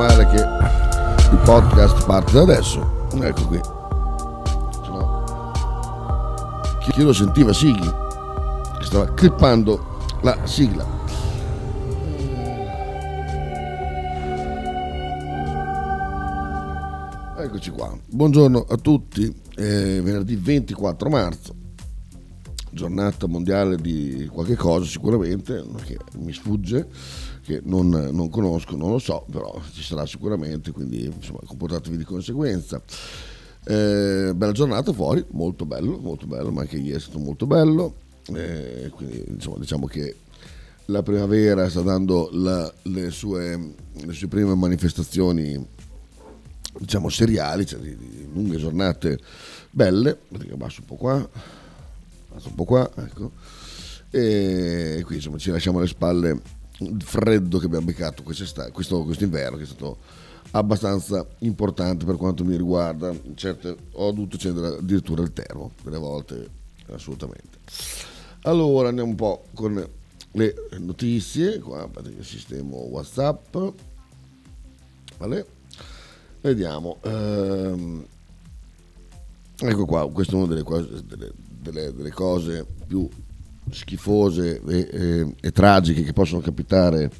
male che il podcast parte da adesso. Ecco qui. Sennò... Chi lo sentiva Sigli stava clippando la sigla. Eccoci qua. Buongiorno a tutti. Eh, venerdì 24 marzo giornata mondiale di qualche cosa sicuramente, che mi sfugge, che non, non, conosco, non lo so, però ci sarà sicuramente, quindi insomma, comportatevi di conseguenza. Eh, bella giornata fuori, molto bello, molto bello, ma anche ieri è stato molto bello, eh, quindi insomma, diciamo che la primavera sta dando la, le, sue, le, sue, prime manifestazioni diciamo seriali, cioè di, di lunghe giornate belle, basso un po' qua, un po' qua, ecco. E qui insomma ci lasciamo alle spalle freddo che abbiamo beccato questo, questo inverno che è stato abbastanza importante per quanto mi riguarda. Certe, ho dovuto accendere addirittura il termo, delle volte assolutamente. Allora andiamo un po' con le notizie, qua il sistema Whatsapp. Vale. Vediamo. Ehm, ecco qua, questa è una delle cose, delle, delle, delle cose più schifose e, e, e, tragiche che possono capitare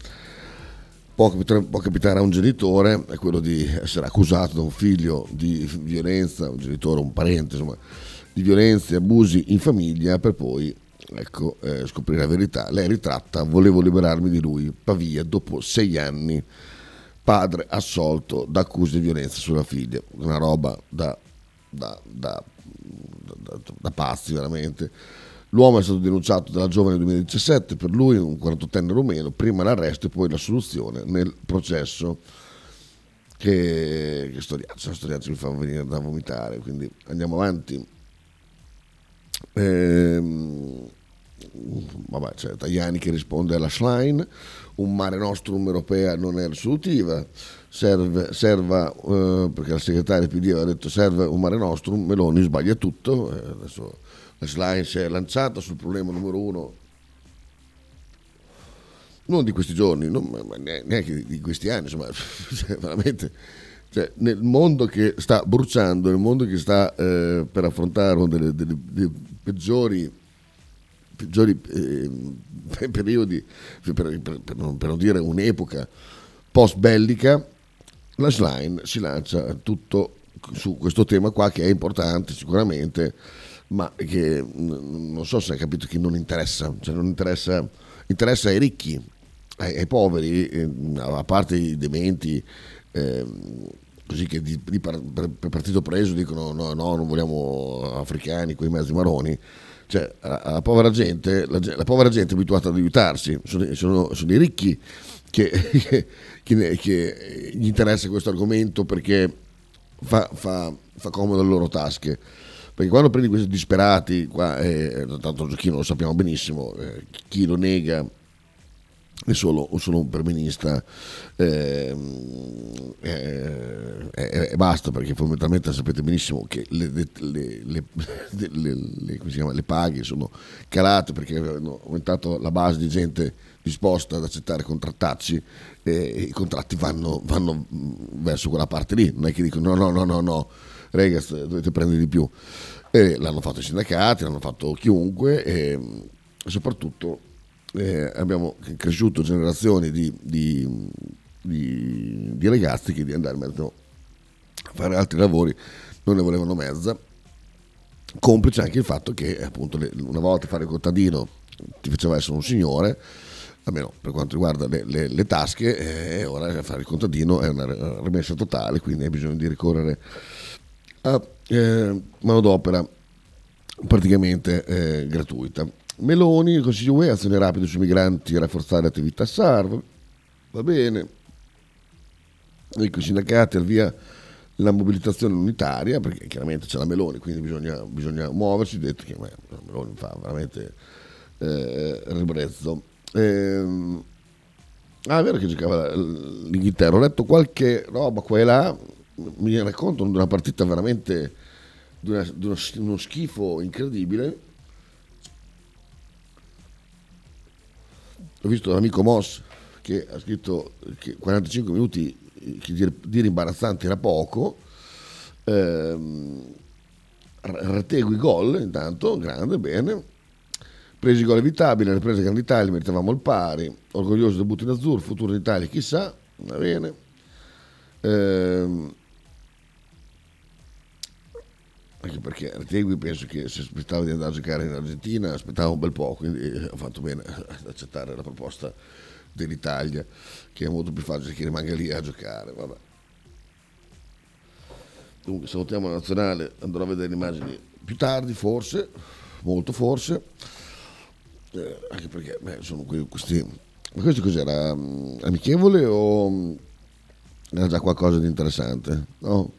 può, può, capitare a un genitore è quello di essere accusato da un figlio di violenza, un genitore, un parente, insomma, di violenze e abusi in famiglia per poi ecco, eh, scoprire la verità. Lei ritratta, volevo liberarmi di lui, Pavia, dopo sei anni, padre assolto da accuse di violenza sulla figlia, una roba da, da, da da, pazzi veramente. L'uomo è stato denunciato dalla giovane nel 2017, per lui un 48enne rumeno, prima l'arresto e poi la soluzione nel processo che, che storiaccia, storiaccia mi fa venire da vomitare, quindi andiamo avanti. Ehm, vabbè, c'è Tajani che risponde alla Schlein, un mare nostrum europea non è risolutiva, serve, serva, eh, perché la segretaria PD aveva detto serve un mare nostrum, Meloni sbaglia tutto, eh, adesso la Schlein si è lanciata sul problema numero uno, non di questi giorni, non, neanche di questi anni, insomma, cioè, veramente, cioè, nel mondo che sta bruciando, nel mondo che sta eh, per affrontare uno delle, delle, delle peggiori peggiori eh, periodi, per, per, non, per, non, dire un'epoca post bellica, la Slime si lancia tutto su questo tema qua che è importante sicuramente, ma che non so se hai capito che non interessa, cioè non interessa, interessa ai ricchi, ai, ai poveri, eh, a parte i dementi. Eh, così che di, di per, partito preso dicono no, no, non vogliamo africani, quei mezzi maroni, cioè, la, la, povera gente, la, la, povera gente è abituata ad aiutarsi, sono, sono, sono i ricchi che, che, che, che, gli interessa questo argomento perché fa, fa, fa comodo alle loro tasche. Perché quando prendi questi disperati, qua, eh, tanto Giochino lo sappiamo benissimo, eh, chi lo nega è solo, solo un perbenista eh, eh, eh, basta perché fondamentalmente sapete benissimo che le, le, le, le, paghe sono calate perché hanno aumentato la base di gente disposta ad accettare contrattacci e i contratti vanno, vanno verso quella parte lì. Non è che dicono no no no no no ragazzi dovete prendere di più. E l'hanno fatto i sindacati l'hanno fatto chiunque e soprattutto eh, abbiamo cresciuto generazioni di, di, di, di, ragazzi che di andare a fare altri lavori non ne volevano mezza, complice anche il fatto che appunto una volta fare il contadino ti faceva essere un signore, almeno per quanto riguarda le, le, le tasche, e eh, ora fare il contadino è una rimessa totale, quindi hai bisogno di ricorrere a eh, manodopera praticamente eh, gratuita. Meloni, il Consiglio UE, azioni rapide sui migranti rafforzare l'attività SAR, va bene. Ecco, i sindacati al via la mobilitazione unitaria, perché chiaramente c'è la Meloni, quindi bisogna, bisogna muoversi, detto che beh, la Meloni fa veramente eh, ribrezzo. Eh, ah, è vero che giocava l'Inghilterra, ho letto qualche roba qua e là, mi racconto di una partita veramente di, una, di uno, uno schifo incredibile ho visto l'amico Moss che ha scritto che 45 minuti che dire, dire imbarazzante era poco. Ehm, Retegui gol intanto, grande, bene. Presi gol evitabile, ripresa Grande Italia, meritavamo il pari. Orgoglioso debutto in azzurro, futuro d'Italia chissà, va bene. Ehm, anche perché Retegui penso che se aspettava di andare a giocare in Argentina aspettava un bel po', quindi ho fatto bene ad accettare la proposta dell'Italia, che è molto più facile che rimanga lì a giocare. Vabbè. Dunque salutiamo la nazionale, andrò a vedere le immagini più tardi, forse, molto forse, eh, anche perché beh, sono questi... Ma questo cos'era? Mm, amichevole o mm, era già qualcosa di interessante? No?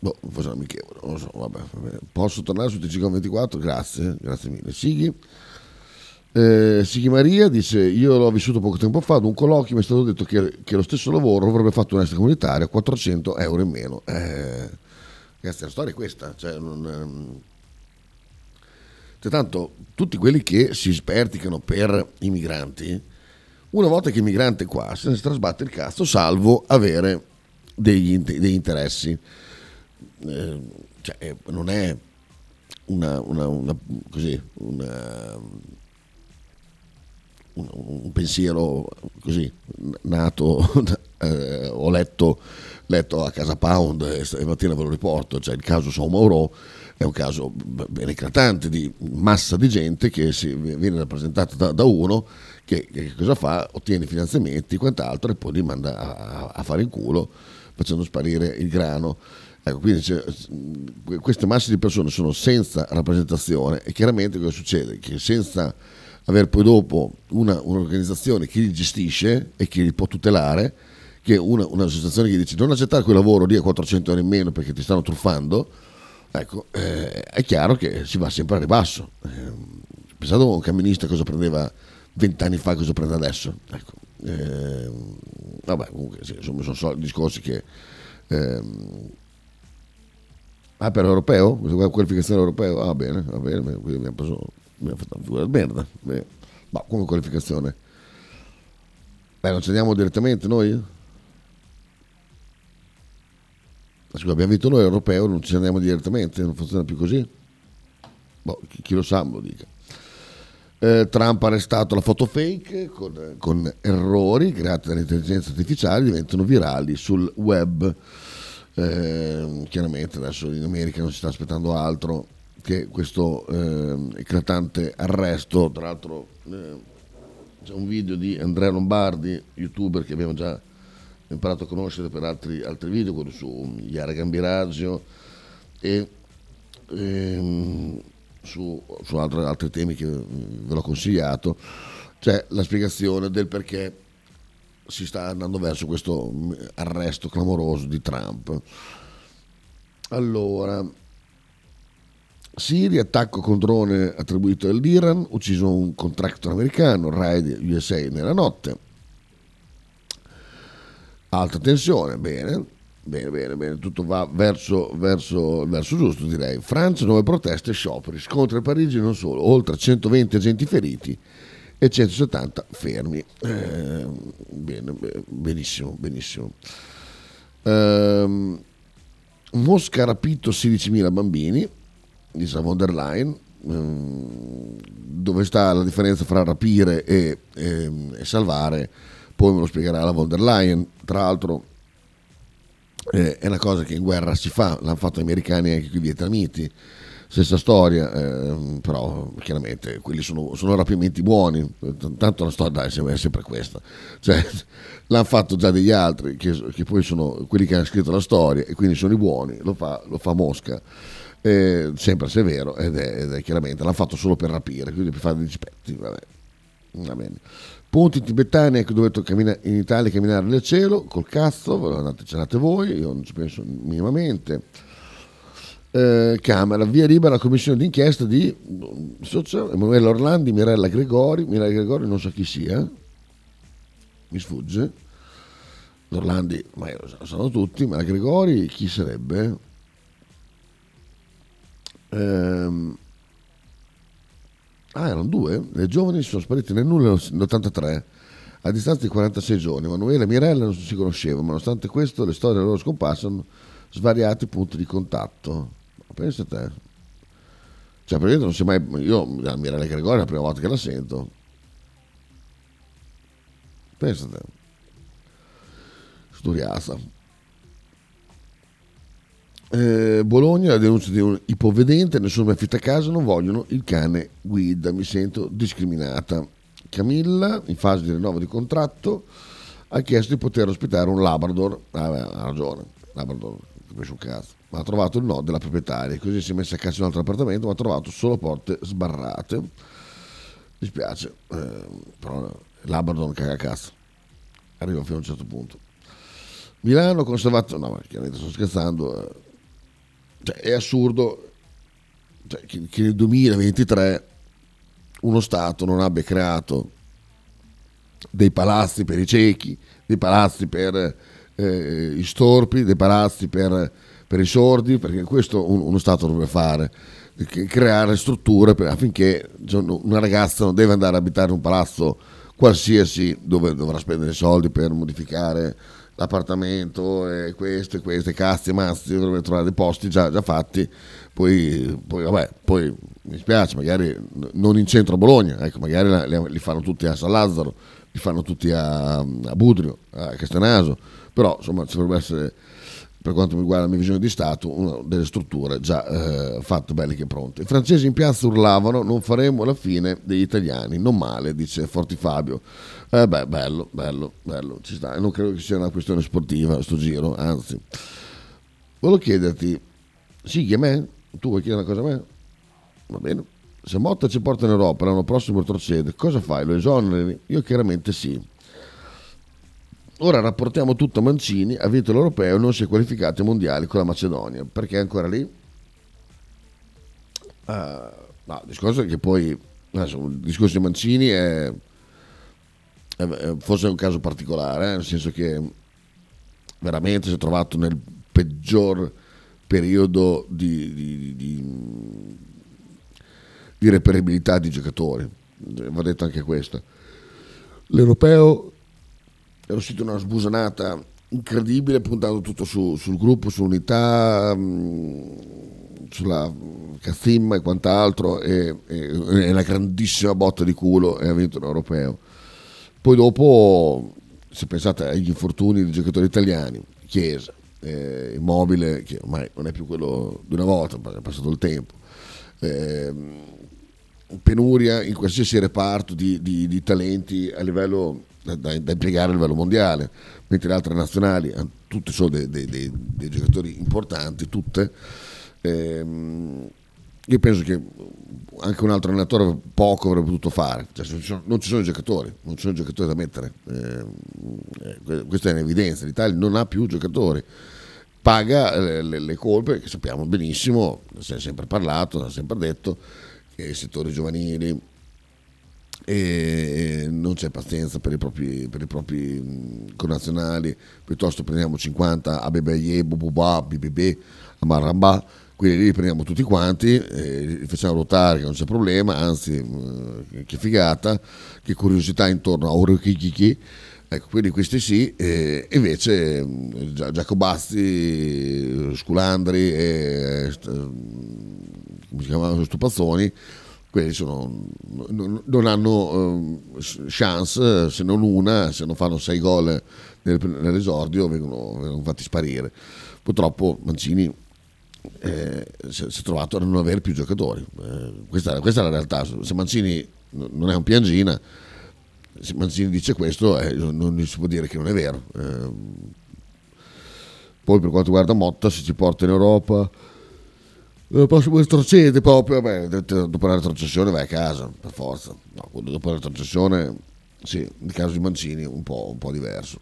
Boh, forse amichevole, non lo so, vabbè, vabbè. Posso tornare su TG24? Grazie, grazie mille. Sighi. Eh, Sighi Maria dice: Io l'ho vissuto poco tempo fa ad un colloquio. Mi è stato detto che, che lo stesso lavoro avrebbe fatto un extracomunitario a 400 euro in meno. Eh, ragazzi, la storia è questa. Cioè, non, ehm, cioè, tanto tutti quelli che si sperticano per i migranti, una volta che il migrante è qua, se ne trasbatte il cazzo, salvo avere degli, degli interessi. Eh, cioè, non è una, una, una, così, un, un pensiero così nato, eh, ho letto, letto, a casa Pound e stamattina ve lo riporto, cioè il caso Sao è un caso ben eclatante di massa di gente che viene rappresentata da, da uno che, che, cosa fa? Ottiene finanziamenti e quant'altro e poi li manda a, a fare in culo facendo sparire il grano. Ecco, quindi queste masse di persone sono senza rappresentazione e chiaramente cosa succede? Che senza aver poi dopo una, un'organizzazione che li gestisce e che li può tutelare, che una, un'associazione che dice non accettare quel lavoro lì a 400 euro in meno perché ti stanno truffando, ecco, eh, è chiaro che si va sempre a ribasso. Eh, pensate un camminista cosa prendeva vent'anni fa e cosa prende adesso. Ecco, eh, vabbè, comunque sì, insomma, sono discorsi che... Ehm, ah, per l'europeo? Qualificazione europeo? Ah, bene, va bene, quindi abbiamo preso abbiamo fatto una figura di merda. Beh, ma come qualificazione? Beh, non ci andiamo direttamente noi? Scusa, abbiamo vinto noi l'europeo, non ci andiamo direttamente, non funziona più così? Boh, chi, chi lo sa me lo dica. Eh, Trump ha arrestato la foto fake con, con errori creati dall'intelligenza artificiale, diventano virali sul web. Eh, chiaramente adesso in America non si sta aspettando altro che questo eh, eclatante arresto, tra l'altro eh, c'è un video di Andrea Lombardi, youtuber che abbiamo già imparato a conoscere per altri, altri video, quello su Iara Gambiraggio e ehm, su, su altri, altri temi che ve l'ho consigliato, c'è la spiegazione del perché si sta andando verso questo arresto clamoroso di Trump. Allora, Siria, attacco con drone attribuito all'Iran, ucciso un contractor americano, raid USA nella notte. Alta tensione, bene, bene, bene, bene, tutto va verso, verso, verso giusto direi. Francia, nuove proteste, scioperi, scontri a Parigi non solo, oltre 120 agenti feriti e 170 fermi. Eh, bene, benissimo, benissimo. Eh, Mosca ha rapito 16.000 bambini, dice von der Leyen, ehm, dove sta la differenza fra rapire e, e, e, salvare, poi me lo spiegherà la von der Leyen, tra l'altro eh, è una cosa che in guerra si fa, l'hanno fatto gli americani anche qui i vietnamiti, stessa storia, eh, però chiaramente quelli sono, sono, rapimenti buoni, tanto la storia è sempre questa, cioè, l'hanno fatto già degli altri che, che, poi sono quelli che hanno scritto la storia e quindi sono i buoni, lo fa, lo fa Mosca eh, sempre severo ed è, ed è, chiaramente l'ha fatto solo per rapire, quindi per fare dei dispetti. Vabbè. Va bene. Punti tibetani che dovete camminare in Italia camminare nel cielo col cazzo, ce l'avete voi, io non ci penso minimamente. Eh, Camera, via libera la commissione d'inchiesta di Emanuele Orlandi, Mirella Gregori, Mirella Gregori non so chi sia, mi sfugge. L'Orlandi, ma lo sanno tutti, ma Gregori chi sarebbe? Ehm, ah, erano due? Le giovani sono sparite nel nulla nell'83. A distanza di 46 giorni, Emanuele e Mirella non si conoscevano, ma nonostante questo le storie della loro scomparsa hanno svariati punti di contatto. Pensa te. Cioè, praticamente non si è mai... Io, la Mirella Gregorio è la prima volta che la sento. Pensa te. Sturiasa. Eh, Bologna, la denuncia di un ipovedente, nessuno mi affitta a casa, non vogliono il cane guida, mi sento discriminata. Camilla, in fase di rinnovo di contratto, ha chiesto di poter ospitare un Labrador, ah, ha ragione, Labrador, capisce un cazzo, ma ha trovato il no della proprietaria, così si è messa a casa in un altro appartamento, ma ha trovato solo porte sbarrate. Mi spiace, eh, però Labrador caga cazzo, arriva fino a un certo punto. Milano conservato, no, chiaramente sto scherzando, eh, cioè, è assurdo cioè, che, che nel 2023 uno Stato non abbia creato dei palazzi per i ciechi, dei palazzi per eh, i storpi, dei palazzi per, per, i sordi, perché questo uno Stato dovrebbe fare, creare strutture per, affinché una ragazza non deve andare a abitare in un palazzo qualsiasi dove dovrà spendere soldi per modificare l'appartamento e questo e questo, e cazzi e mazzi, dovrebbe trovare dei posti già, già fatti, poi, poi, vabbè, poi mi spiace, magari non in centro a Bologna, ecco, magari li fanno tutti a San Lazzaro, li fanno tutti a, a Budrio, a Castenaso, però insomma ci dovrebbe essere per quanto mi riguarda la mia visione di Stato, una delle strutture già eh, fatte, belle che pronte. I francesi in piazza urlavano, non faremo la fine degli italiani, non male, dice Forti Fabio. Eh beh, bello, bello, bello, ci sta. Non credo che sia una questione sportiva sto giro, anzi. Volevo chiederti, sì, a me? Tu vuoi chiedere una cosa a me? Va bene. Se Motta ci porta in Europa l'anno prossimo retrocede, cosa fai? Lo esoneri? Io chiaramente sì. Ora rapportiamo tutto a Mancini, ha vinto l'Europeo e non si è qualificato ai mondiali con la Macedonia. Perché è ancora lì? Uh, no, il discorso è che poi adesso, il discorso di Mancini è, è, forse è un caso particolare, eh, nel senso che veramente si è trovato nel peggior periodo di, di, di, di reperibilità di giocatori. Va detto anche questo. L'Europeo è uscita una sbusanata incredibile puntando tutto su, sul gruppo, sull'unità, mm, sulla Kazim e quant'altro e, e, una grandissima botta di culo e ha vinto l'europeo. Poi dopo, se pensate agli infortuni dei giocatori italiani, Chiesa, eh, Immobile, che ormai non è più quello di una volta, è passato il tempo, eh, penuria in qualsiasi reparto di, di, di talenti a livello da, da, impiegare a livello mondiale, mentre le altre nazionali tutti sono dei, dei, dei, dei giocatori importanti, tutte. Ehm, io penso che anche un altro allenatore poco avrebbe potuto fare, cioè, non, ci sono, non, ci sono, giocatori, non ci sono giocatori da mettere, ehm, eh, questa è un'evidenza, l'Italia non ha più giocatori, paga le, le, le colpe che sappiamo benissimo, si è sempre parlato, si è sempre detto che i settori giovanili, e non c'è pazienza per i propri, per i propri connazionali, piuttosto prendiamo 50 a Bebeye, Bububà, BBB, a Maramba, quindi li prendiamo tutti quanti, li facciamo ruotare che non c'è problema, anzi che figata, che curiosità intorno a Orokikiki, ecco quindi questi sì, e invece Giacobazzi, Sculandri e come si chiamavano Stupazzoni quelli sono, non, hanno uh, chance se non una, se non fanno sei gol nel, nell'esordio vengono, vengono, fatti sparire. Purtroppo Mancini eh, si, è trovato a non avere più giocatori, eh, questa, questa, è la realtà. Se Mancini non è un piangina, se Mancini dice questo eh, non, si può dire che non è vero. Eh, poi per quanto riguarda Motta, se ci porta in Europa prossimo retrocede proprio, vabbè, dopo la retrocessione vai a casa, per forza. No, dopo la retrocessione, sì, nel caso di Mancini un po', un po diverso.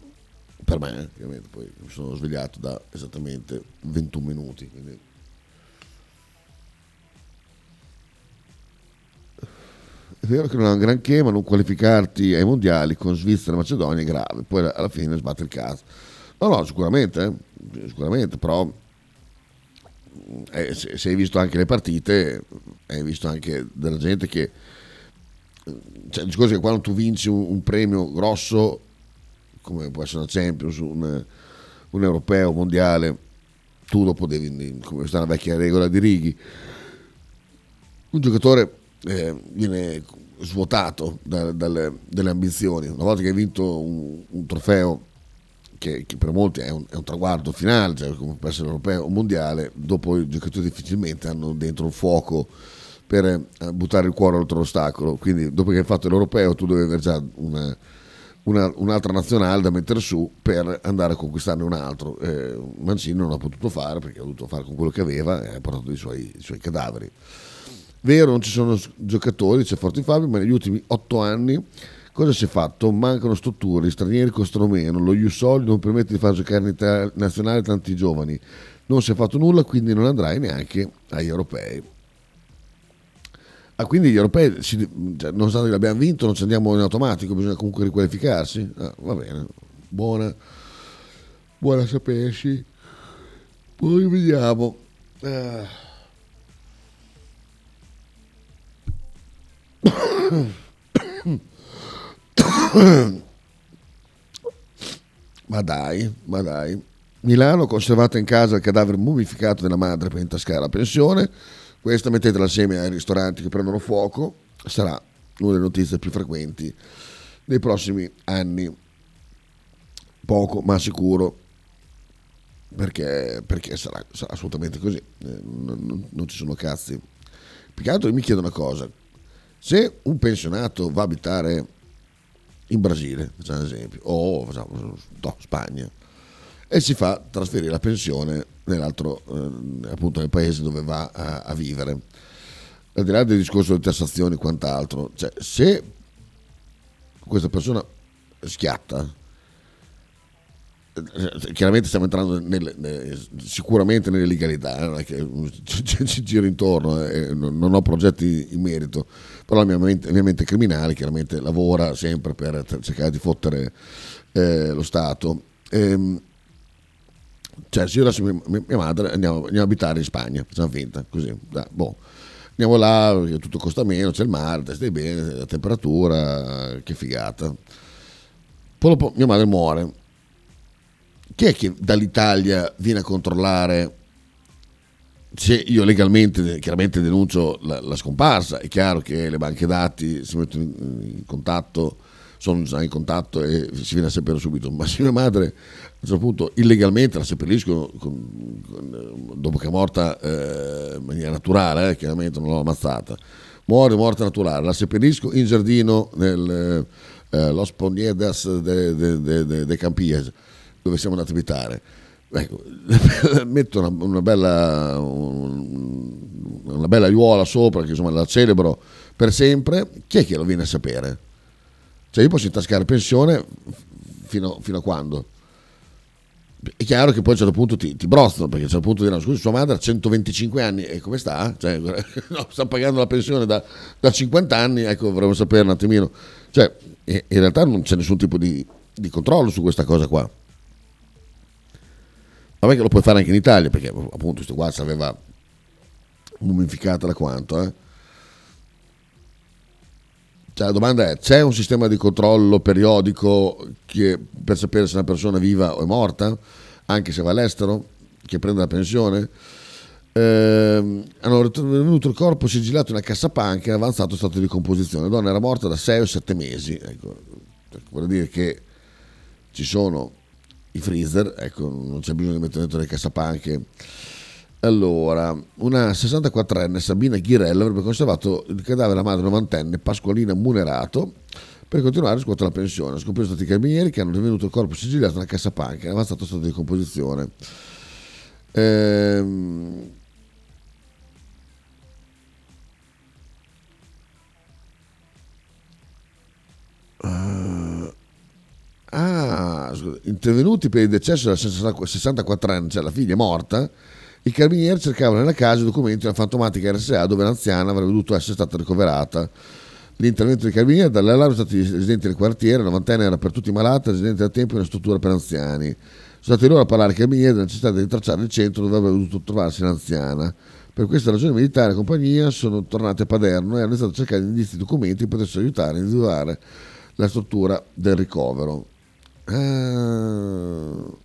Per me, ovviamente, poi mi sono svegliato da esattamente 21 minuti. Quindi... È vero che non è un granché, ma non qualificarti ai mondiali con Svizzera e Macedonia è grave. Poi alla fine sbatte il caso. No, no, sicuramente, eh, sicuramente, però eh, se, hai visto anche le partite, hai visto anche della gente che cioè, il discorso è che quando tu vinci un, un, premio grosso, come può essere una Champions, un, un europeo, mondiale, tu dopo devi, come sta una vecchia regola di Righi, un giocatore eh, viene svuotato da, dalle, dalle, ambizioni. Una volta che hai vinto un, un trofeo che, che, per molti è un, è un traguardo finale, cioè come può essere europeo o mondiale, dopo i giocatori difficilmente hanno dentro un fuoco per eh, buttare il cuore oltre l'ostacolo. Quindi dopo che hai fatto l'europeo tu devi avere già una, una, un'altra nazionale da mettere su per andare a conquistarne un altro. Eh, Mancini non ha potuto fare perché ha dovuto fare con quello che aveva e ha portato i suoi, i suoi cadaveri. Vero, non ci sono giocatori, c'è Forti Fabio, ma negli ultimi otto anni cosa si è fatto? Mancano strutture, gli stranieri costano meno, lo Iusoli non permette di far giocare in nazionale tanti giovani, non si è fatto nulla, quindi non andrai neanche agli europei. Ah, quindi gli europei, si, cioè, nonostante l'abbiamo vinto, non ci andiamo in automatico, bisogna comunque riqualificarsi. Ah, va bene, buona, buona sapersi. Poi vediamo. Ah. ma dai, ma dai. Milano conservata in casa il cadavere mummificato della madre per intascare la pensione. Questa mettetela assieme ai ristoranti che prendono fuoco. Sarà una delle notizie più frequenti nei prossimi anni. Poco, ma sicuro. Perché, perché sarà, sarà, assolutamente così. Eh, non, non, non, ci sono cazzi. Più che altro mi chiedo una cosa se un pensionato va a abitare in Brasile, facciamo esempio, o facciamo, no, Spagna, e si fa trasferire la pensione nell'altro, eh, appunto nel paese dove va a, a, vivere, al di là del discorso di tassazioni e quant'altro, cioè se questa persona schiatta, eh, chiaramente stiamo entrando nel, nel, sicuramente nelle legalità, eh, non che ci, giro intorno, eh, non, ho progetti in merito, però la mia mente, mia mente criminale chiaramente lavora sempre per cercare di fottere eh, lo Stato. E, ehm, cioè, se io adesso mia, mia madre andiamo, andiamo, a abitare in Spagna, facciamo finta, così, da, boh. andiamo là, tutto costa meno, c'è il mare, stai bene, la temperatura, che figata. Poi dopo mia madre muore chi è che dall'Italia viene a controllare se io legalmente chiaramente denuncio la, la, scomparsa, è chiaro che le banche dati si mettono in, contatto, sono già in contatto e si viene a sapere subito, ma se mia madre a un certo punto illegalmente la seppelliscono con, con, dopo che è morta eh, in maniera naturale, eh, chiaramente non l'ho ammazzata, muore morte naturale, la seppellisco in giardino nel eh, Los Poniedas de, de, de, de, de Campies dove siamo andati a abitare. Ecco, metto una, una, bella, una bella aiuola sopra, che insomma la celebro per sempre, chi è che lo viene a sapere? Cioè io posso intascare pensione fino, fino a quando? È chiaro che poi a un certo punto ti, ti brozzano perché a un certo punto diranno scusi sua madre ha 125 anni e come sta? Cioè, no, sta pagando la pensione da, da, 50 anni, ecco vorremmo sapere un attimino. Cioè, in realtà non c'è nessun tipo di, di controllo su questa cosa qua. Vabbè che lo puoi fare anche in Italia, perché appunto questo qua si aveva mummificata da quanto, eh? Cioè, la domanda è, c'è un sistema di controllo periodico che, per sapere se una persona è viva o è morta, anche se va all'estero, che prende la pensione? Eh, hanno rinvenuto il corpo sigillato in una cassapanca in avanzato stato di composizione. La donna era morta da 6 o 7 mesi. Ecco, vuol dire che ci sono i freezer, ecco, non c'è bisogno di mettere dentro le cassapanche. Allora, una 64enne Sabina Ghirella avrebbe conservato il cadavere della madre novantenne Pasqualina Munerato per continuare a riscuotere la pensione. Sono stati i carabinieri che hanno rinvenuto il corpo sigillato nella cassapanca in avanzato stato di composizione. Ehm, uh, Ah, intervenuti per il decesso della 64 anni, cioè la figlia è morta, i carabinieri cercavano nella casa i documenti della fantomatica RSA dove l'anziana avrebbe dovuto essere stata ricoverata. L'intervento dei carabinieri dall'allarme sono stati residenti del quartiere, la vantenne era per tutti i malati, residenti da tempo in una struttura per anziani. Sono stati loro a parlare ai carabinieri della necessità di ritracciare il centro dove avrebbe dovuto trovarsi l'anziana. Per questa ragione militare e compagnia sono tornati a Paderno e hanno iniziato a cercare indizi e documenti che potessero aiutare a individuare la struttura del ricovero. Un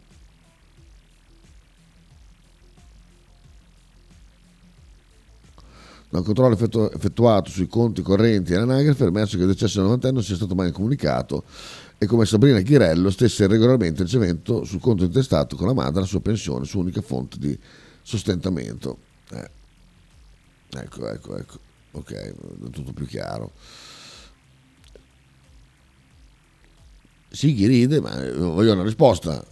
controllo effettuato sui conti correnti all'anagrafe è emerso che il decesso del novantenne non sia stato mai comunicato e come Sabrina Chirello stesse regolarmente ricevendo sul conto intestato con la madre la sua pensione, sua unica fonte di sostentamento. Eh. Ecco, ecco, ecco. Ok, è tutto più chiaro. Sì, chi ride, ma voglio una risposta.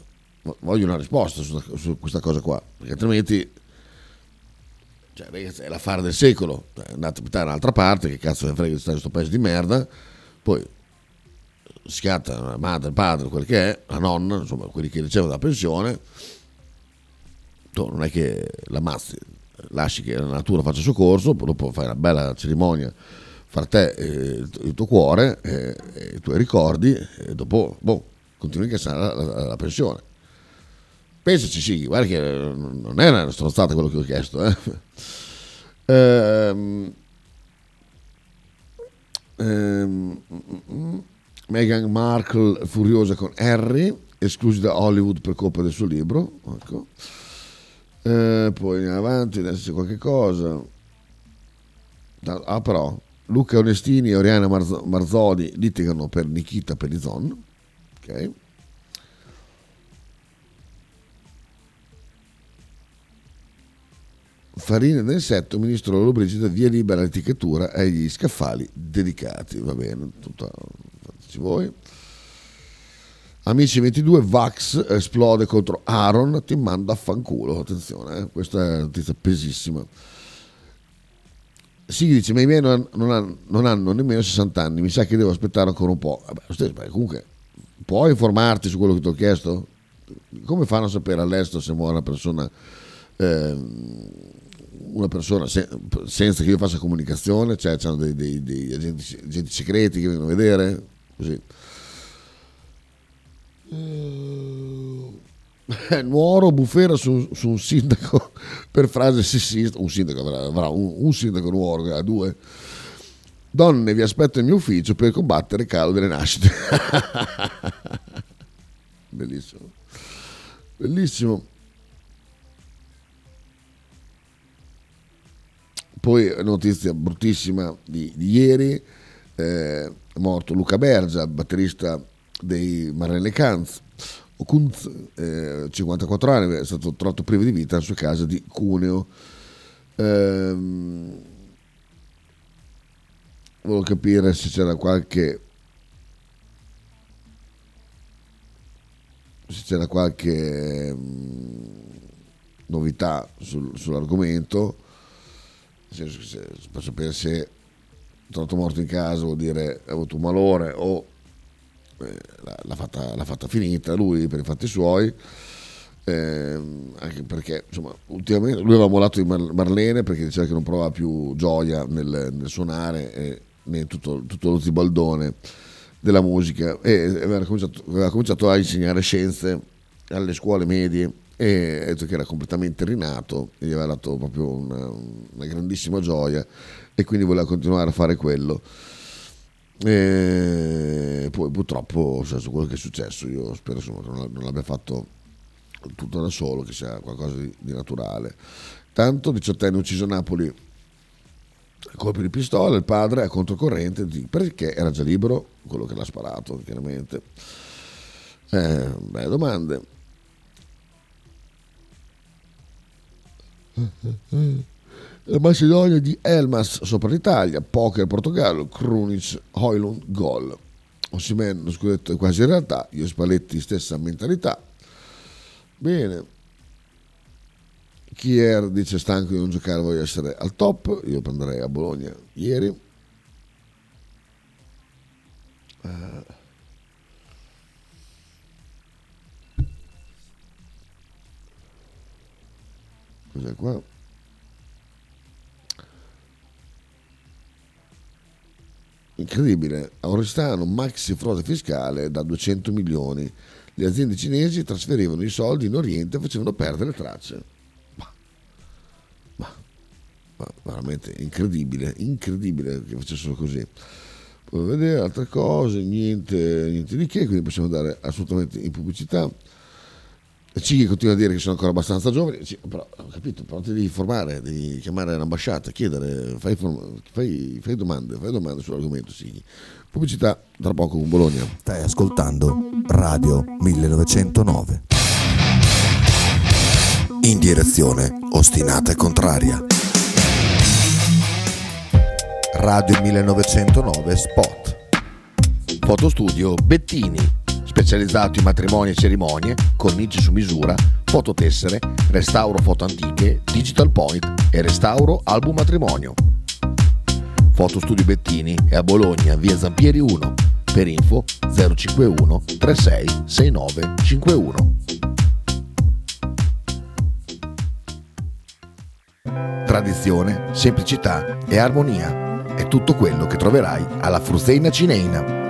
Voglio una risposta su, su questa cosa qua, perché altrimenti cioè, è l'affare del secolo. Cioè, andate a abitare un'altra parte, che cazzo ne frega di stare in questo paese di merda. Poi schiatta la madre, il padre, quel che è, la nonna, insomma, quelli che ricevono la pensione. Tu non è che l'ammazzi, lasci che la natura faccia il suo corso, dopo fai una bella cerimonia fra te e il tuo cuore e, e i tuoi ricordi e dopo boh, continui a incassare la, la, la, pensione. Pensaci, sì, guarda che non è una stronzata quello che ho chiesto. Eh. Ehm, ehm, Meghan Markle furiosa con Harry, esclusi da Hollywood per colpa del suo libro. Ecco. Eh, poi andiamo avanti, adesso c'è qualche cosa. Ah, però, Luca Onestini e Oriana Marz- Marzoli litigano per Nikita Pelizon. Ok. Farina d'insetto, ministro Lollobrigida, via libera l'etichettatura agli scaffali dedicati. Va bene, tutta, fateci voi. Amici 22, Vax esplode contro Aaron, ti manda a fanculo. Attenzione, eh? questa è una notizia pesissima. Sì, dice, ma i miei non, non, hanno, non, hanno, nemmeno 60 anni, mi sa che devo aspettare ancora un po'. Vabbè, stesso, beh, comunque, puoi informarti su quello che ti ho chiesto? Come fanno a sapere all'estero se muore una persona, eh, una persona se, senza che io faccia comunicazione? Cioè, c'hanno dei, dei, dei agenti, agenti segreti che vengono a vedere? Così. Nuoro bufera su, su, un sindaco per frase sessista, un sindaco avrà, un, un, sindaco Nuoro ha due. Donne, vi aspetto nel mio ufficio per combattere il calo delle nascite. Bellissimo. Bellissimo. Poi notizia bruttissima di, di ieri, eh, è morto Luca Bergia, batterista dei Marlene Kanz. Kunz, eh, 54 anni, è stato trovato privo di vita nella sua casa di Cuneo. Ehm, volevo capire se c'era qualche se c'era qualche mh, novità sul, sull'argomento nel se, per sapere se trovato morto in casa vuol dire ha avuto un malore o l'ha, fatta, l'ha, fatta, finita lui per i fatti suoi. Eh, anche perché insomma ultimamente lui aveva mollato di Mar- Marlene perché diceva che non provava più gioia nel, nel suonare e né tutto, tutto, lo zibaldone della musica e aveva cominciato, aveva cominciato, a insegnare scienze alle scuole medie e ha detto che era completamente rinato e gli aveva dato proprio una, una grandissima gioia e quindi voleva continuare a fare quello e poi purtroppo cioè, su quello che è successo io spero insomma, che non l'abbia fatto tutto da solo che sia qualcosa di, di naturale. Tanto 18enne ucciso Napoli. Colpi di pistola il padre è controcorrente perché era già libero quello che l'ha sparato chiaramente. Eh, belle domande. La Macedonia di Elmas sopra l'Italia, Poker Portogallo, Krunic, Hoylund, gol. Ossimen, lo scudetto è quasi in realtà, io Spalletti stessa mentalità. Bene. Chier dice stanco di non giocare, voglio essere al top, io prenderei a Bologna ieri. Uh. Cos'è qua? Incredibile, a Oristano maxi frode fiscale da 200 milioni. Le aziende cinesi trasferivano i soldi in Oriente e facevano perdere tracce. Ma, ma veramente incredibile, incredibile che facessero così. Poi vedere altre cose, niente, niente di che, quindi possiamo andare assolutamente in pubblicità. Cighi continua a dire che sono ancora abbastanza giovani, però ho capito, però devi formare, devi chiamare l'ambasciata, chiedere, fai, fai, fai domande, fai domande sull'argomento Sighi. Pubblicità tra poco con Bologna. Stai ascoltando Radio 1909. In direzione ostinata e contraria. Radio 1909 Spot. Fotostudio Bettini specializzato in matrimoni e cerimonie, cornici su misura, fototessere, restauro foto antiche, digital point e restauro album matrimonio. Fotostudio Bettini è a Bologna, via Zampieri 1. Per info 051 36 69 51. Tradizione, semplicità e armonia è tutto quello che troverai alla Fruzeina Cineina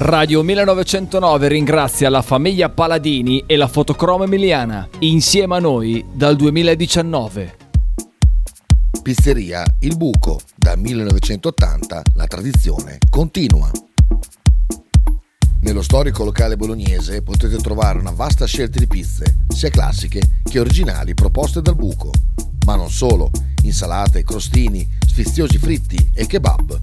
Radio 1909 ringrazia la famiglia Paladini e la fotocromo emiliana, insieme a noi dal 2019. Pizzeria Il Buco, da 1980 la tradizione continua. Nello storico locale bolognese potete trovare una vasta scelta di pizze, sia classiche che originali proposte dal buco. Ma non solo, insalate, crostini, sfiziosi fritti e kebab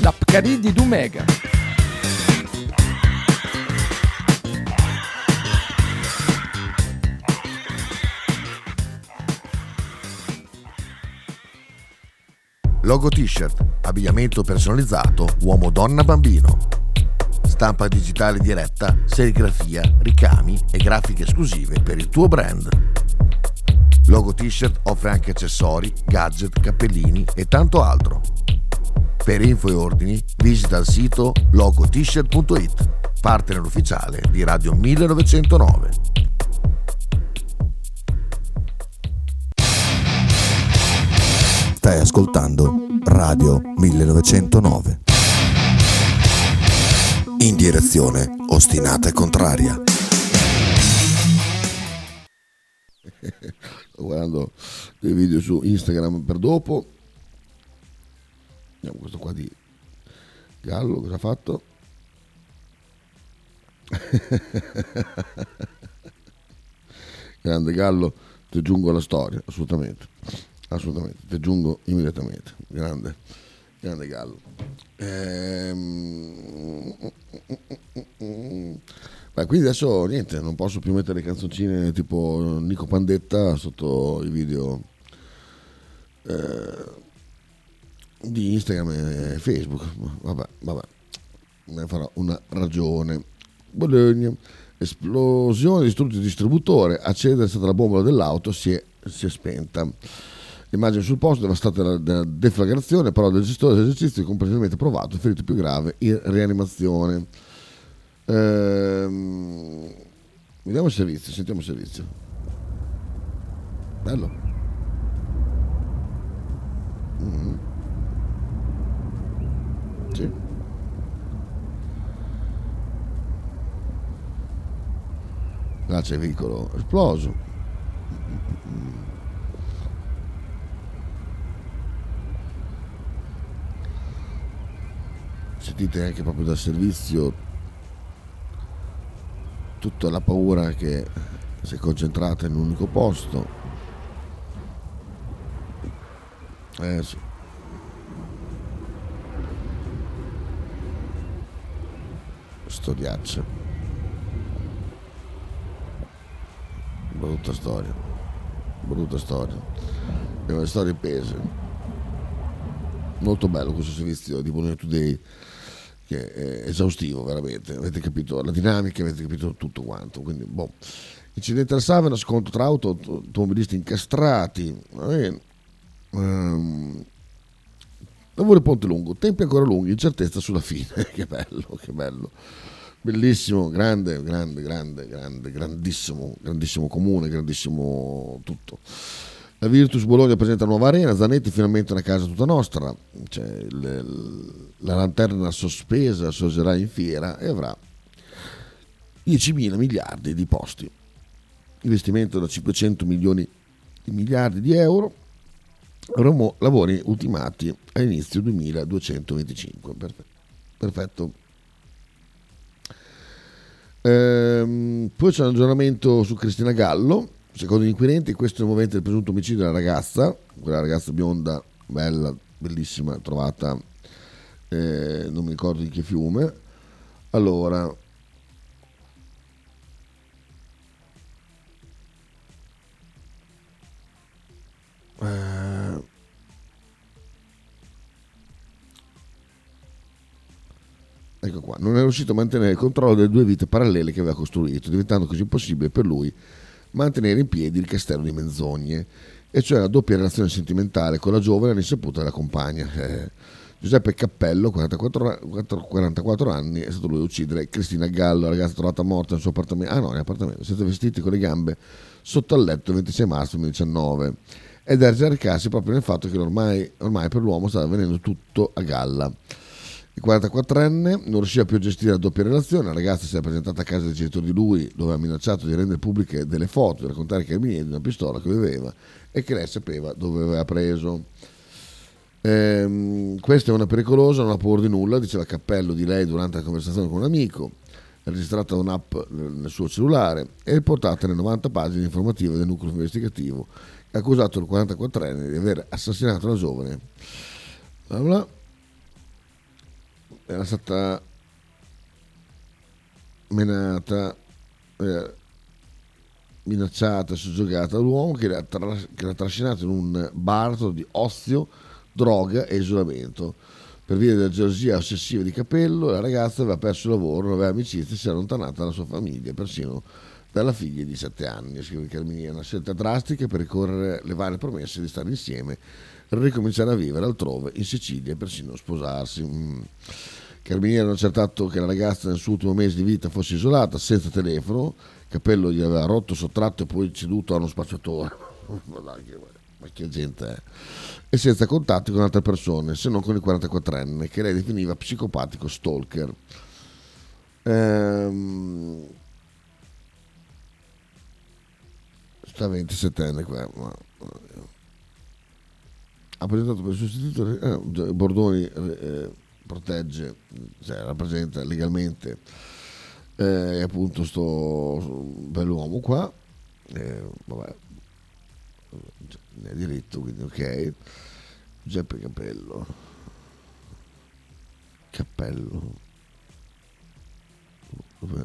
la Pcaridi di Dumega. Logo t-shirt, abbigliamento personalizzato uomo, donna, bambino. Stampa digitale diretta, serigrafia, ricami e grafiche esclusive per il tuo brand. Logo t-shirt offre anche accessori, gadget, cappellini e tanto altro. Per info e ordini visita il sito logotisher.it, partner ufficiale di Radio 1909. Stai ascoltando Radio 1909. In direzione ostinata e contraria. Sto guardando dei video su Instagram per dopo Vediamo questo qua di Gallo, cosa ha fatto? Grande Gallo, ti aggiungo alla storia, assolutamente. Assolutamente, ti aggiungo immediatamente. Grande, grande Gallo. Ehm... Beh, quindi adesso niente, non posso più mettere canzoncine tipo Nico Pandetta sotto i video. Eh di Instagram e Facebook. Vabbè, vabbè, ne farò una ragione. Bologna, esplosione, distrutto il distributore, accendere è stata la bombola dell'auto, si è, si è spenta. L'immagine sul posto devastata dalla deflagrazione, però del gestore dell'esercizio completamente provato, ferito più grave in rianimazione. Ehm, Vediamo il servizio, sentiamo il servizio. Bello. Mm. C'è il veicolo esploso. Sentite anche proprio dal servizio tutta la paura che si è concentrata in un unico posto. Eh sì. Storiaccia. Brutta storia. Brutta storia. È una storia pese. Molto bello questo servizio di Bologna Today che è esaustivo veramente, avete capito la dinamica, avete capito tutto quanto. Quindi, boh. Incidente al Savena, scontro tra auto, automobilisti incastrati. Um, lavoro Ponte Lungo, tempi ancora lunghi, incertezza sulla fine. che bello, che bello. Bellissimo, grande, grande, grande, grande, grandissimo, grandissimo comune, grandissimo tutto. La Virtus Bologna presenta nuova arena, Zanetti finalmente una casa tutta nostra, cioè, le, la lanterna sospesa sorgerà in fiera e avrà 10.000 miliardi di posti. Investimento da 500 milioni di miliardi di euro, avremo lavori ultimati a inizio 2225. Perfetto. Ehm, poi c'è un aggiornamento su Cristina Gallo Secondo gli inquirenti questo è il momento del presunto omicidio della ragazza, quella ragazza bionda, bella, bellissima, trovata, eh, non mi ricordo di che fiume. Allora, eh, ecco qua, non è riuscito a mantenere il controllo delle due vite parallele che aveva costruito, diventando così impossibile per lui mantenere in piedi il castello di menzogne, e cioè la doppia relazione sentimentale con la giovane all'insaputa della compagna. Eh, Giuseppe Cappello, 44, 44, anni, è stato lui a uccidere Cristina Gallo, la ragazza trovata morta nel suo appartamento, ah no, nell'appartamento, senza vestiti con le gambe sotto al letto il 26 marzo 2019 ed è da ricarsi proprio nel fatto che ormai, ormai per l'uomo stava avvenendo tutto a galla. Il 44enne non riusciva più a gestire la doppia relazione, la ragazza si è presentata a casa dei genitori di lui dove ha minacciato di rendere pubbliche delle foto, di raccontare ai carabinieri di una pistola che aveva e che lei sapeva dove aveva preso. Ehm, questa è una pericolosa, non ha paura di nulla, diceva Cappello di lei durante la conversazione con un amico, è registrata un'app nel suo cellulare e riportata nelle 90 pagine informative del nucleo investigativo che ha accusato il 44enne di aver assassinato la giovane. Bla era stata menata, eh, minacciata, soggiogata dall'uomo che l'ha, tra, che l'ha trascinato in un baratro di ozio, droga e isolamento. Per via della gelosia ossessiva di Capello, la ragazza aveva perso il lavoro, non aveva amicizia e si è allontanata dalla sua famiglia, persino dalla figlia di 7 anni. Scrive Carmini, una scelta drastica per ricorrere le varie promesse di stare insieme ricominciare a vivere altrove, in Sicilia e persino sposarsi. Mm. Carabinieri hanno accertato che la ragazza nel suo ultimo mese di vita fosse isolata, senza telefono, Capello gli aveva rotto, sottratto e poi ceduto a uno spacciatore. Ma che gente è? E senza contatti con altre persone, se non con il 44enne, che lei definiva psicopatico stalker. Ehm... Sta 27enne qua, ma ha presentato per il sostituto eh, Bordoni eh, protegge, cioè rappresenta legalmente eh, appunto sto bell'uomo qua, eh, vabbè, ne ha diritto, quindi ok, Giuseppe Cappello, Cappello,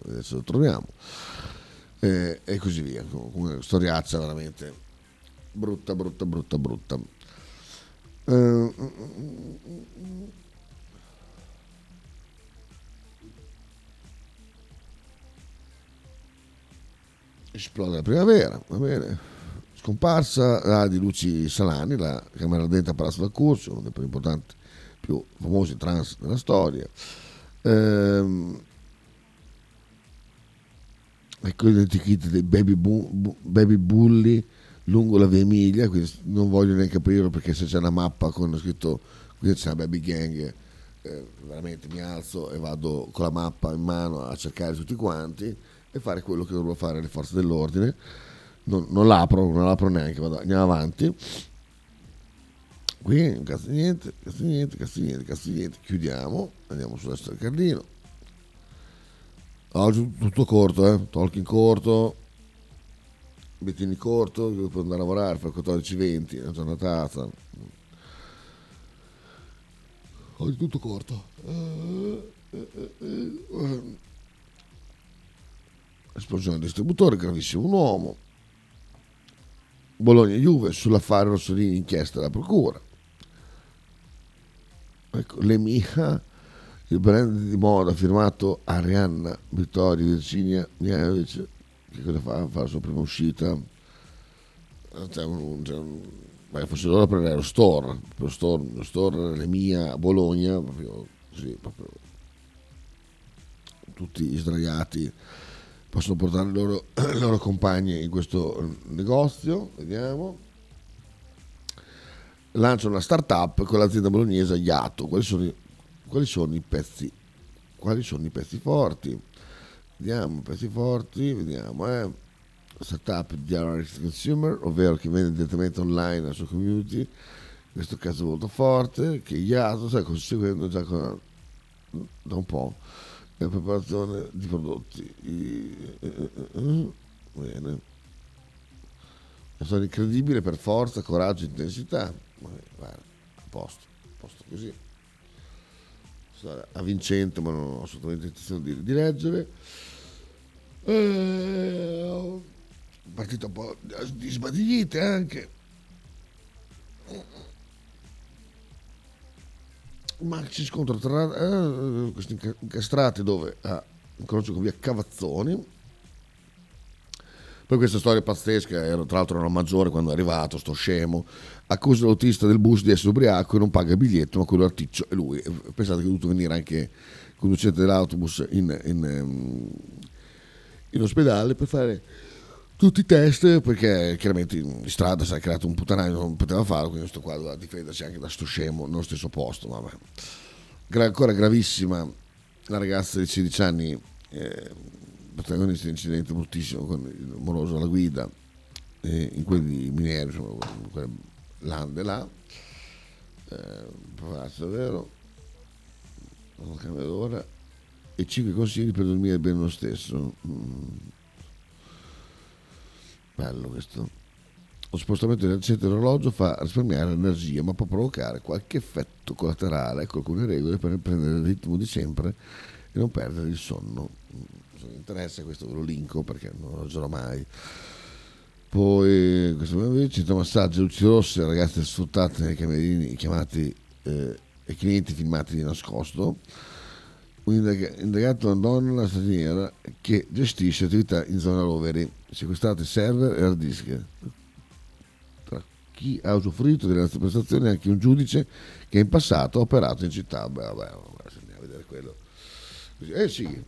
adesso lo troviamo, eh, e così via, come storiaccia veramente brutta, brutta, brutta, brutta. Uh, esplode la primavera, va bene. Scomparsa la di Luci Salani, la camera ardente a Palazzo da Curcio, uno dei più importanti, più famosi trans della storia. Ehm, ecco l'identikit dei baby, bu- bu- baby bulli lungo la via Emilia, quindi non voglio neanche aprirlo perché se c'è una mappa con scritto qui c'è una baby gang, eh, veramente mi alzo e vado con la mappa in mano a cercare tutti quanti e fare quello che dovrò fare le forze dell'ordine. Non, non l'apro, non l'apro neanche, vado, andiamo avanti. Qui, cazzo niente, cazzo niente, cazzo niente, cazzo niente. Chiudiamo, andiamo sulla del Cardino. Oggi tutto corto, eh? Talking corto, Bettini corto, devo andare a lavorare, fare 14-20, è una giornatazza. Oggi tutto corto. Esplosione del distributore, gravissimo un uomo. Bologna-Juve sull'affare Rossolini inchiesta della procura. Ecco, l'Emiha, il brand di moda firmato Arianna Vittoria Virginia Miavic, che cosa fa? Fa la sua prima uscita. C'è un, c'è un, beh, forse loro prendere lo store, lo store, lo store l'Emia a Bologna, proprio così, proprio tutti sdraiati possono portare i loro, loro compagni in questo negozio, vediamo. Lancia una startup con l'azienda bolognese Iato. Quali sono, quali sono i pezzi? Quali sono i pezzi forti? Vediamo, pezzi forti, vediamo, eh. Startup direct consumer, ovvero che vende direttamente online alla sua community. Questo caso è molto forte, che Iato sta conseguendo già con, da un po' la preparazione di prodotti. Bene. Sono incredibile per forza, coraggio, intensità. Guarda, a posto, a posto così. A vincente, ma non ho assolutamente intenzione di, di leggere. Eh, partita un po' di sbadiglite anche. ma ci scontro tra eh, questi incastrati dove ah, incrocio con via Cavazzoni poi questa storia pazzesca era tra l'altro era maggiore quando è arrivato sto scemo accusa l'autista del bus di essere ubriaco e non paga il biglietto ma quello articcio è lui pensate che è dovuto venire anche il conducente dell'autobus in, in, in ospedale per fare tutti i test perché chiaramente in strada si è creato un puttanaio non poteva farlo quindi sto qua doveva difendersi anche da sto scemo nello stesso posto vabbè. Gra- ancora gravissima la ragazza di 16 anni eh, protagonista di un incidente bruttissimo con il moroso alla guida eh, in quelli minieri insomma in quelle lande là. Eh, davvero. Non cambia d'ora e 5 consigli per dormire bene lo stesso mm bello questo. Lo spostamento del centro dell'orologio fa risparmiare energia, ma può provocare qualche effetto collaterale. Ecco alcune regole per prendere il ritmo di sempre e non perdere il sonno. Se vi interessa questo ve lo linko perché non lo userò mai. Poi questo centro massaggio luci rosse, ragazze sfruttate nei camerini chiamati eh, e clienti filmati di nascosto indagato una donna straniera che gestisce attività in zona roveri, sequestrate server e hard disk. Tra chi ha usufruito delle nostre prestazioni anche un giudice che in passato ha operato in città. Beh, vabbè, andiamo a vedere quello. Eh sì.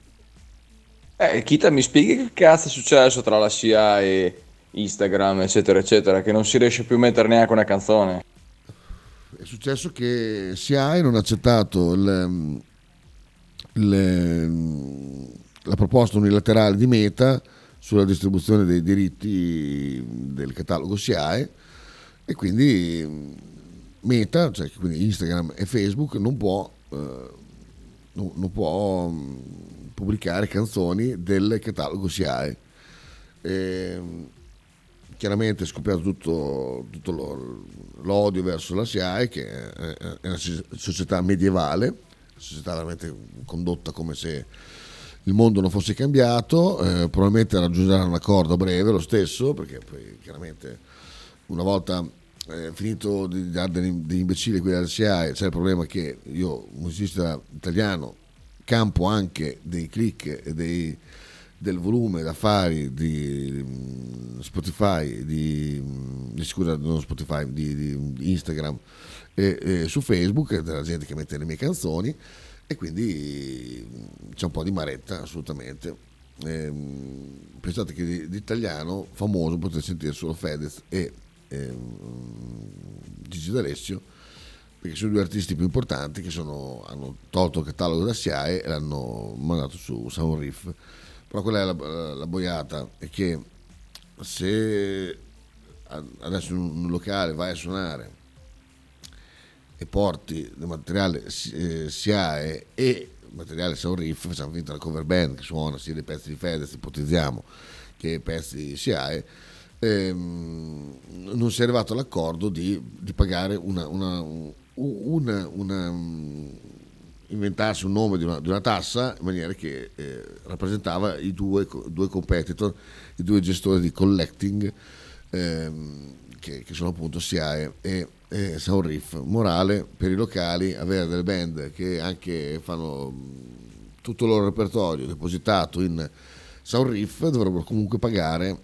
Eh, Kita, mi spieghi che cazzo è successo tra la SIA e Instagram, eccetera, eccetera, che non si riesce più a mettere neanche una canzone? È successo che SIAE non ha accettato il, le, la proposta unilaterale di Meta sulla distribuzione dei diritti del catalogo SIAE e quindi Meta, cioè quindi Instagram e Facebook non può, eh, non, non può mm, pubblicare canzoni del catalogo SIAE. E, chiaramente è scoppiato tutto, tutto, l'odio verso la SIAE che è una società medievale società veramente condotta come se il mondo non fosse cambiato, eh, probabilmente raggiungerà un accordo a breve lo stesso, perché poi chiaramente una volta eh, finito di dare degli imbecilli qui all'SIA c'è il problema che io, musicista italiano, campo anche dei click e dei, del volume d'affari di Spotify, di, di scusa, non Spotify, di, di Instagram e, e su Facebook della gente che mette le mie canzoni e quindi c'è un po' di maretta assolutamente. Ehm, pensate che di, italiano famoso potete sentire solo Fedez e ehm, Gigi D'Alessio perché sono due artisti più importanti che sono, hanno tolto il catalogo da SIAE e l'hanno mandato su Sound Riff però quella è la, la boiata è che se adesso in un locale vai a suonare e porti del materiale eh, SIAE e materiale Sound Riff, facciamo finta la cover band che suona sia dei pezzi di Fedez, ipotizziamo, che pezzi di SIAE, ehm, non si è arrivato all'accordo di, di pagare una, una, una, una, inventarsi un nome di una, di una, tassa in maniera che eh, rappresentava i due, due, competitor, i due gestori di collecting ehm, che, che, sono appunto SIAE e eh, Sound Riff. Morale per i locali, avere delle band che anche fanno tutto il loro repertorio depositato in Sound Riff dovrebbero comunque pagare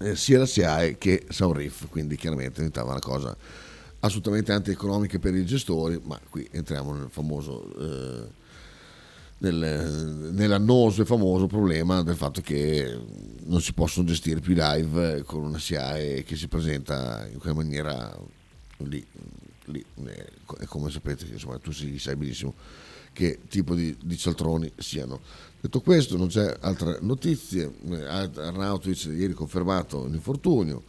eh, sia la SIAE che Sound Riff, quindi chiaramente diventava una cosa assolutamente antieconomica per i gestori, ma qui entriamo nel famoso... Eh, nel, nell'annoso e famoso problema del fatto che non si possono gestire più live con una SIAE che si presenta in quella maniera lì, lì e come sapete insomma, tu sai benissimo che tipo di, di, cialtroni siano. Detto questo non c'è altre notizie, Arnautovic ieri confermato l'infortunio,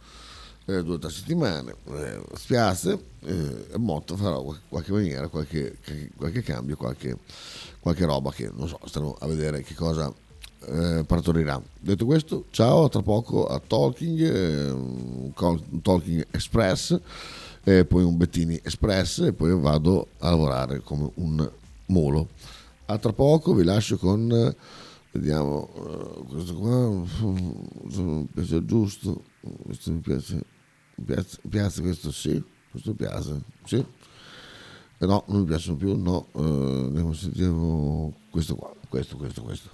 eh, due o tre settimane, eh, spiace, eh, Motta farà qualche, qualche maniera, qualche, qualche cambio, qualche, qualche, roba che non so, stanno a vedere che cosa eh, partorirà. Detto questo, ciao, tra poco a Talking, eh, un Talking Express eh, poi un Bettini Express e poi vado a lavorare come un molo. A tra poco vi lascio con, vediamo, uh, questo qua, mi piace giusto, questo mi piace, piace, piace questo sì, questo piace, sì. Eh no, non mi piacciono più, no, a sentire questo qua, questo, questo, questo.